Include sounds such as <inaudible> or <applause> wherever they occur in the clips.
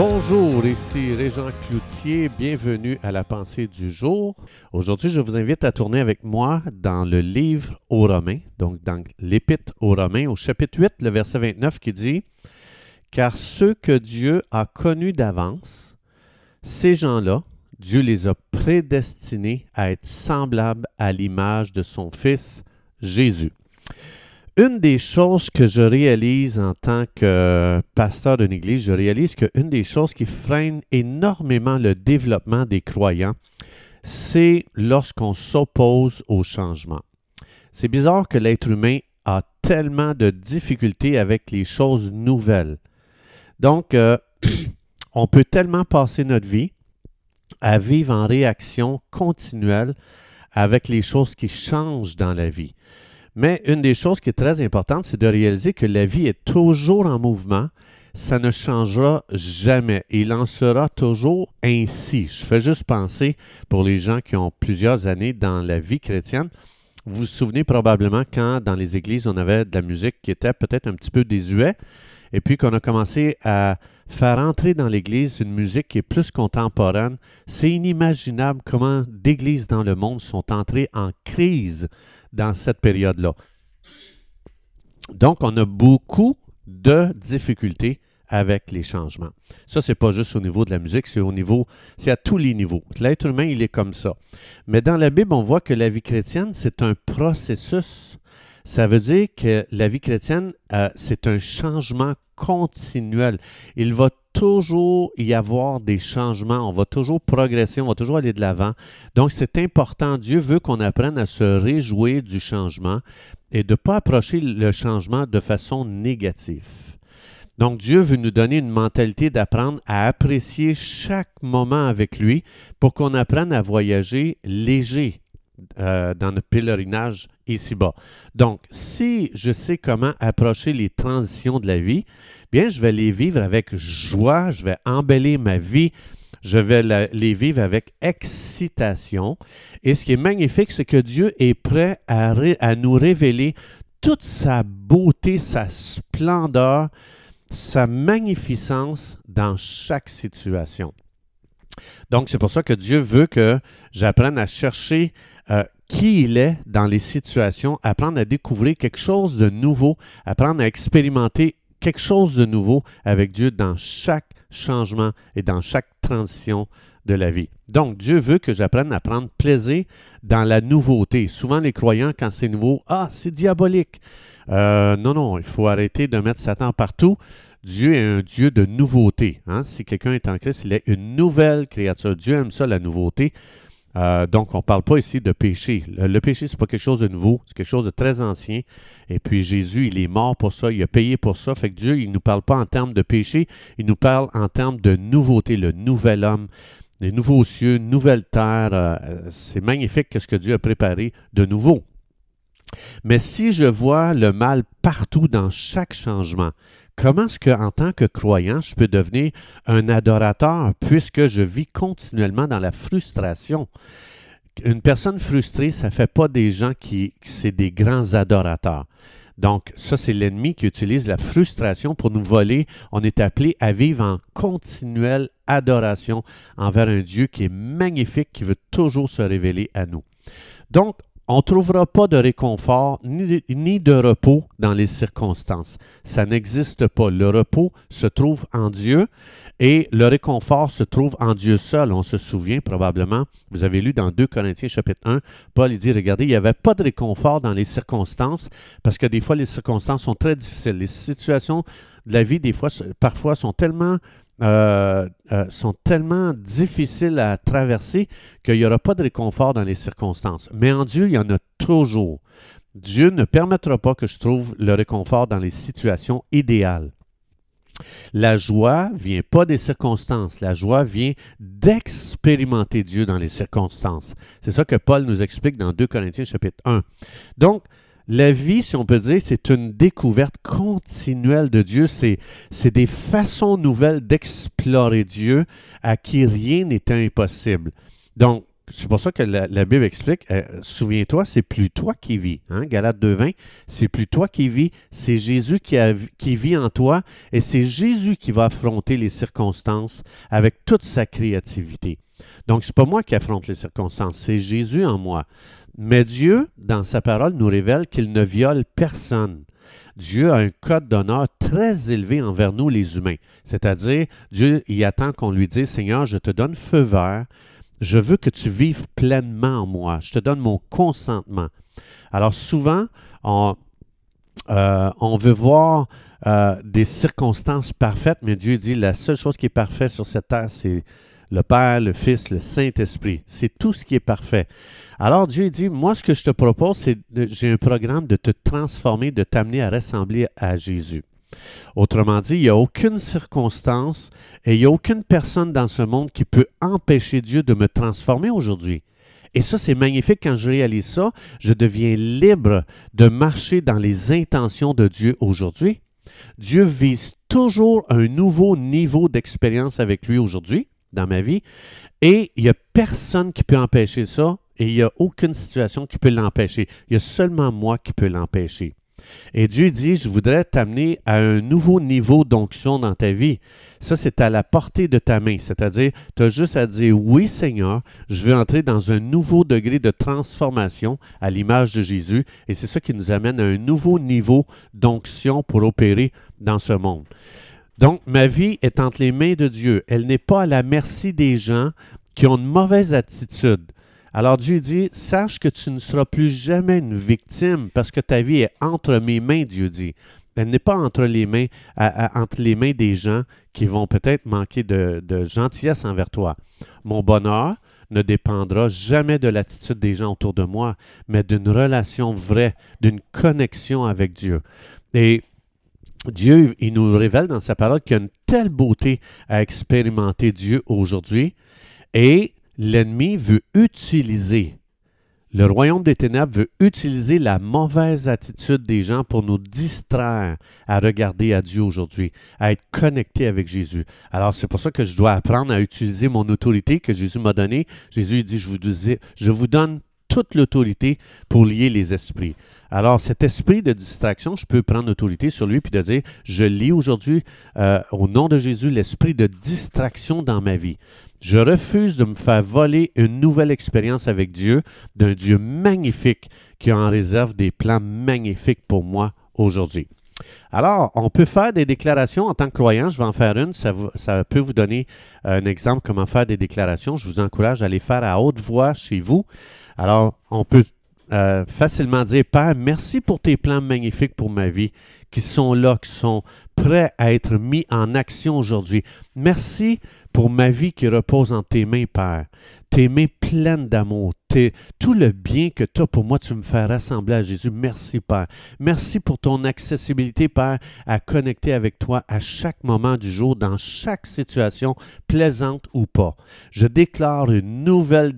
Bonjour, ici Régent Cloutier, bienvenue à la pensée du jour. Aujourd'hui, je vous invite à tourner avec moi dans le livre aux Romains, donc dans l'Épître aux Romains, au chapitre 8, le verset 29 qui dit Car ceux que Dieu a connus d'avance, ces gens-là, Dieu les a prédestinés à être semblables à l'image de son Fils Jésus. Une des choses que je réalise en tant que pasteur d'une église, je réalise qu'une des choses qui freine énormément le développement des croyants, c'est lorsqu'on s'oppose au changement. C'est bizarre que l'être humain a tellement de difficultés avec les choses nouvelles. Donc, euh, <clears throat> on peut tellement passer notre vie à vivre en réaction continuelle avec les choses qui changent dans la vie. Mais une des choses qui est très importante, c'est de réaliser que la vie est toujours en mouvement. Ça ne changera jamais. Il en sera toujours ainsi. Je fais juste penser pour les gens qui ont plusieurs années dans la vie chrétienne. Vous vous souvenez probablement quand dans les églises, on avait de la musique qui était peut-être un petit peu désuet, et puis qu'on a commencé à faire entrer dans l'Église une musique qui est plus contemporaine. C'est inimaginable comment d'églises dans le monde sont entrées en crise dans cette période-là. Donc, on a beaucoup de difficultés avec les changements. Ça, c'est pas juste au niveau de la musique, c'est au niveau, c'est à tous les niveaux. L'être humain, il est comme ça. Mais dans la Bible, on voit que la vie chrétienne, c'est un processus. Ça veut dire que la vie chrétienne, euh, c'est un changement continuel. Il va toujours y avoir des changements, on va toujours progresser, on va toujours aller de l'avant. Donc c'est important, Dieu veut qu'on apprenne à se réjouir du changement et de ne pas approcher le changement de façon négative. Donc Dieu veut nous donner une mentalité d'apprendre à apprécier chaque moment avec lui pour qu'on apprenne à voyager léger, euh, dans notre pèlerinage ici-bas. Donc, si je sais comment approcher les transitions de la vie, bien, je vais les vivre avec joie, je vais embellir ma vie, je vais les vivre avec excitation. Et ce qui est magnifique, c'est que Dieu est prêt à, à nous révéler toute sa beauté, sa splendeur, sa magnificence dans chaque situation. Donc, c'est pour ça que Dieu veut que j'apprenne à chercher euh, qui il est dans les situations, apprendre à découvrir quelque chose de nouveau, apprendre à expérimenter quelque chose de nouveau avec Dieu dans chaque changement et dans chaque transition de la vie. Donc, Dieu veut que j'apprenne à prendre plaisir dans la nouveauté. Souvent, les croyants, quand c'est nouveau, ah, c'est diabolique. Euh, non, non, il faut arrêter de mettre Satan partout. Dieu est un Dieu de nouveauté. Hein. Si quelqu'un est en Christ, il est une nouvelle créature. Dieu aime ça, la nouveauté. Euh, donc, on ne parle pas ici de péché. Le, péché, ce n'est pas quelque chose de nouveau, c'est quelque chose de très ancien. Et puis Jésus, il est mort pour ça, il a payé pour ça. Fait que Dieu, il ne nous parle pas en termes de péché, il nous parle en termes de nouveauté, le nouvel homme, les nouveaux cieux, nouvelle terre. Euh, c'est magnifique ce que Dieu a préparé de nouveau. Mais si je vois le mal partout dans chaque changement, comment est-ce que, en tant que croyant, je peux devenir un adorateur puisque je vis continuellement dans la frustration? Une personne frustrée, ça ne fait pas des gens qui, c'est des grands adorateurs. Donc, ça, c'est l'ennemi qui utilise la frustration pour nous voler. On est appelé à vivre en continuelle adoration envers un Dieu qui est magnifique, qui veut toujours se révéler à nous. Donc, on ne trouvera pas de réconfort ni de, repos dans les circonstances. Ça n'existe pas. Le repos se trouve en Dieu et le réconfort se trouve en Dieu seul. On se souvient probablement, vous avez lu dans 2 Corinthiens chapitre 1, Paul dit, regardez, il n'y avait pas de réconfort dans les circonstances parce que des fois les circonstances sont très difficiles. Les situations de la vie, des fois, parfois sont tellement euh, euh, sont tellement difficiles à traverser qu'il n'y aura pas de réconfort dans les circonstances. Mais en Dieu, il y en a toujours. Dieu ne permettra pas que je trouve le réconfort dans les situations idéales. La joie vient pas des circonstances, la joie vient d'expérimenter Dieu dans les circonstances. C'est ça que Paul nous explique dans 2 Corinthiens chapitre 1. Donc, la vie, si on peut dire, c'est une découverte continuelle de Dieu. C'est, des façons nouvelles d'explorer Dieu à qui rien n'est impossible. Donc, c'est pour ça que la, Bible explique, euh, souviens-toi, c'est plus toi qui vis. Hein? Galate 2.20, c'est plus toi qui vis, c'est Jésus qui, qui vit en toi et c'est Jésus qui va affronter les circonstances avec toute sa créativité. Donc, ce n'est pas moi qui affronte les circonstances, c'est Jésus en moi. Mais Dieu, dans sa parole, nous révèle qu'il ne viole personne. Dieu a un code d'honneur très élevé envers nous, les humains. C'est-à-dire, Dieu y attend qu'on lui dise, Seigneur, je te donne feu vert, je veux que tu vives pleinement en moi, je te donne mon consentement. Alors souvent, on, euh, veut voir euh, des circonstances parfaites, mais Dieu dit, la seule chose qui est parfaite sur cette terre, c'est le Père, le Fils, le Saint-Esprit. C'est tout ce qui est parfait. Alors Dieu dit, moi ce que je te propose, c'est j'ai un programme de te transformer, de t'amener à ressembler à Jésus. Autrement dit, il n'y a aucune circonstance et il n'y a aucune personne dans ce monde qui peut empêcher Dieu de me transformer aujourd'hui. Et ça, c'est magnifique quand je réalise ça. Je deviens libre de marcher dans les intentions de Dieu aujourd'hui. Dieu vise toujours un nouveau niveau d'expérience avec lui aujourd'hui dans ma vie. Et il n'y a personne qui peut empêcher ça et il n'y a aucune situation qui peut l'empêcher. Il y a seulement moi qui peux l'empêcher. Et Dieu dit, je voudrais t'amener à un nouveau niveau d'onction dans ta vie. Ça, c'est à la portée de ta main. C'est-à-dire, tu as juste à dire, oui Seigneur, je veux entrer dans un nouveau degré de transformation à l'image de Jésus. Et c'est ça qui nous amène à un nouveau niveau d'onction pour opérer dans ce monde. Donc, ma vie est entre les mains de Dieu. Elle n'est pas à la merci des gens qui ont une mauvaise attitude. Alors Dieu dit, sache que tu ne seras plus jamais une victime parce que ta vie est entre mes mains, Dieu dit. Elle n'est pas entre les mains, entre les mains des gens qui vont peut-être manquer de, de gentillesse envers toi. Mon bonheur ne dépendra jamais de l'attitude des gens autour de moi, mais d'une relation vraie, d'une connexion avec Dieu. Et Dieu, il nous révèle dans sa parole qu'il y a une telle beauté à expérimenter Dieu aujourd'hui et l'ennemi veut utiliser, le royaume des ténèbres veut utiliser la mauvaise attitude des gens pour nous distraire à regarder à Dieu aujourd'hui, à être connecté avec Jésus. Alors c'est pour ça que je dois apprendre à utiliser mon autorité que Jésus m'a donnée. Jésus dit, je vous, je vous donne toute l'autorité pour lier les esprits. Alors, cet esprit de distraction, je peux prendre l'autorité sur lui puis de dire, je lis aujourd'hui, euh, au nom de Jésus, l'esprit de distraction dans ma vie. Je refuse de me faire voler une nouvelle expérience avec Dieu, d'un Dieu magnifique qui en réserve des plans magnifiques pour moi aujourd'hui. Alors, on peut faire des déclarations en tant que croyant. Je vais en faire une. Ça, ça, peut vous donner un exemple comment faire des déclarations. Je vous encourage à les faire à haute voix chez vous. Alors, on peut euh, facilement dire, Père, merci pour tes plans magnifiques pour ma vie, qui sont là, qui sont prêts à être mis en action aujourd'hui. Merci pour ma vie qui repose en tes mains, Père. Tes mains pleines d'amour, tout le bien que tu as pour moi, tu me fais rassembler à Jésus. Merci, Père. Merci pour ton accessibilité, Père, à connecter avec toi à chaque moment du jour, dans chaque situation, plaisante ou pas. Je déclare une nouvelle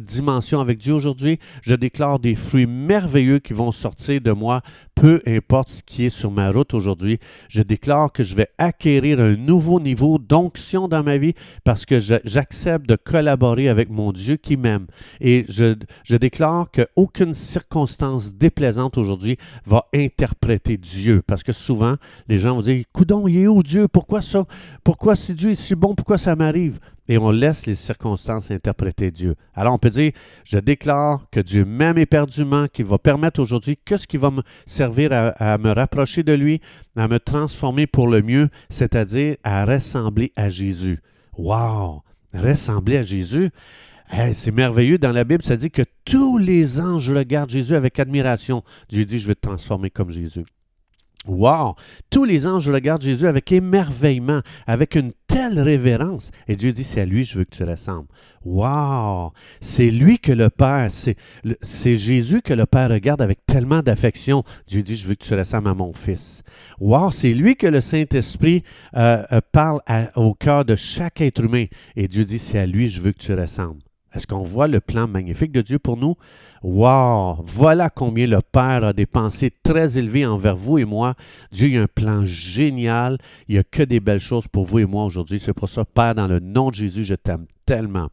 dimension avec Dieu aujourd'hui. Je déclare des fruits merveilleux qui vont sortir de moi, peu importe ce qui est sur ma route aujourd'hui. Je déclare que je vais acquérir un nouveau niveau d'onction dans ma vie parce que j'accepte de collaborer avec mon Dieu qui m'aime. Et je, déclare qu'aucune circonstance déplaisante aujourd'hui va interpréter Dieu. Parce que souvent, les gens vont dire Coudon, il est où Dieu? Pourquoi ça? Pourquoi si Dieu est si bon? Pourquoi ça m'arrive? Et on laisse les circonstances interpréter Dieu. Alors on peut dire, je déclare que Dieu m'aime éperdument, qu'il va permettre aujourd'hui que ce qui va me servir à, à, me rapprocher de lui, à me transformer pour le mieux, c'est-à-dire à ressembler à Jésus. Wow! Ressembler à Jésus c'est merveilleux. Dans la Bible, ça dit que tous les anges regardent Jésus avec admiration. Dieu dit, je vais te transformer comme Jésus. Wow! Tous les anges regardent Jésus avec émerveillement, avec une telle révérence. Et Dieu dit, c'est à lui je veux que tu ressembles. Wow! C'est lui que le Père, c'est Jésus que le Père regarde avec tellement d'affection. Dieu dit, je veux que tu ressembles à mon Fils. Wow! C'est lui que le Saint-Esprit euh, euh, parle au cœur de chaque être humain. Et Dieu dit, c'est à lui je veux que tu ressembles. Est-ce qu'on voit le plan magnifique de Dieu pour nous? Wow! Voilà combien le Père a des pensées très élevées envers vous et moi. Dieu a un plan génial. Il n'y a que des belles choses pour vous et moi aujourd'hui. C'est pour ça, Père, dans le nom de Jésus, je t'aime tellement.